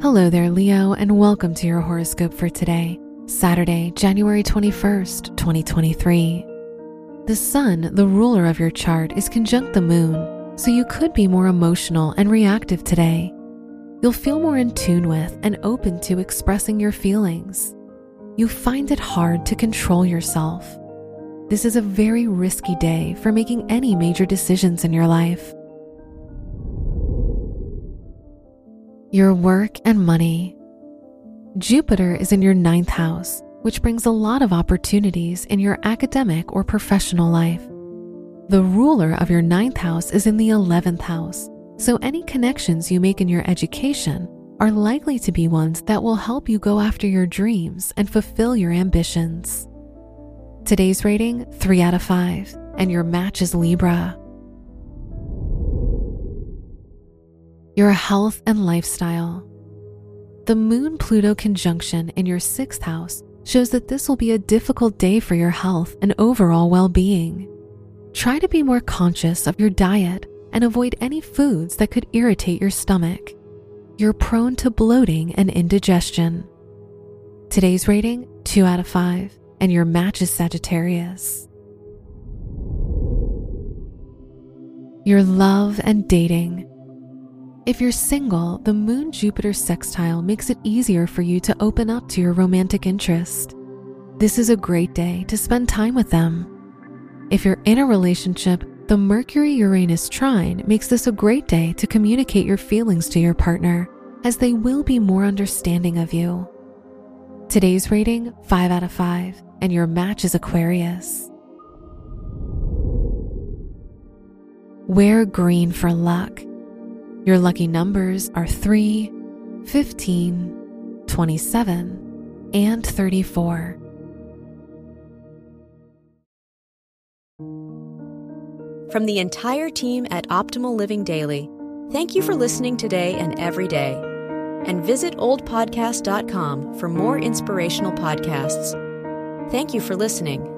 Hello there, Leo, and welcome to your horoscope for today, Saturday, January 21st, 2023. The sun, the ruler of your chart, is conjunct the moon, so you could be more emotional and reactive today. You'll feel more in tune with and open to expressing your feelings. You find it hard to control yourself. This is a very risky day for making any major decisions in your life. Your work and money. Jupiter is in your ninth house, which brings a lot of opportunities in your academic or professional life. The ruler of your ninth house is in the 11th house, so any connections you make in your education are likely to be ones that will help you go after your dreams and fulfill your ambitions. Today's rating 3 out of 5, and your match is Libra. Your health and lifestyle. The Moon Pluto conjunction in your sixth house shows that this will be a difficult day for your health and overall well being. Try to be more conscious of your diet and avoid any foods that could irritate your stomach. You're prone to bloating and indigestion. Today's rating 2 out of 5, and your match is Sagittarius. Your love and dating. If you're single, the Moon Jupiter sextile makes it easier for you to open up to your romantic interest. This is a great day to spend time with them. If you're in a relationship, the Mercury Uranus trine makes this a great day to communicate your feelings to your partner, as they will be more understanding of you. Today's rating 5 out of 5, and your match is Aquarius. Wear green for luck. Your lucky numbers are 3, 15, 27, and 34. From the entire team at Optimal Living Daily, thank you for listening today and every day. And visit oldpodcast.com for more inspirational podcasts. Thank you for listening.